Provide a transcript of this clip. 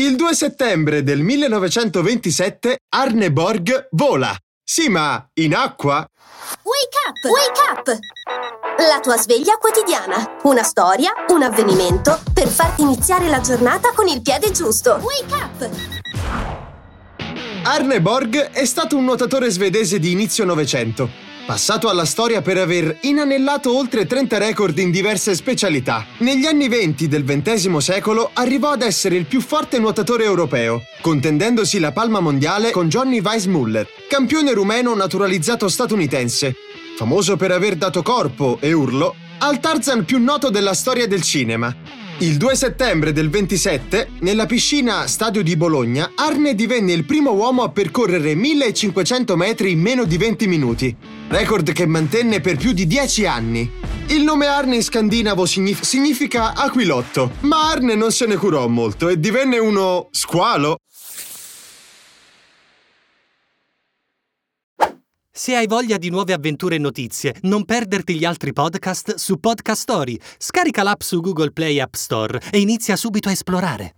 Il 2 settembre del 1927 Arne Borg vola. Sì, ma in acqua? Wake up! Wake up! La tua sveglia quotidiana. Una storia, un avvenimento per farti iniziare la giornata con il piede giusto. Wake up! Arne Borg è stato un nuotatore svedese di inizio Novecento passato alla storia per aver inanellato oltre 30 record in diverse specialità. Negli anni 20 del XX secolo arrivò ad essere il più forte nuotatore europeo, contendendosi la palma mondiale con Johnny Weissmuller, campione rumeno naturalizzato statunitense, famoso per aver dato corpo e urlo al Tarzan più noto della storia del cinema. Il 2 settembre del 27, nella piscina Stadio di Bologna, Arne divenne il primo uomo a percorrere 1500 metri in meno di 20 minuti, record che mantenne per più di 10 anni. Il nome Arne in scandinavo signif- significa aquilotto, ma Arne non se ne curò molto e divenne uno squalo. Se hai voglia di nuove avventure e notizie, non perderti gli altri podcast su Podcast Story. Scarica l'app su Google Play App Store e inizia subito a esplorare.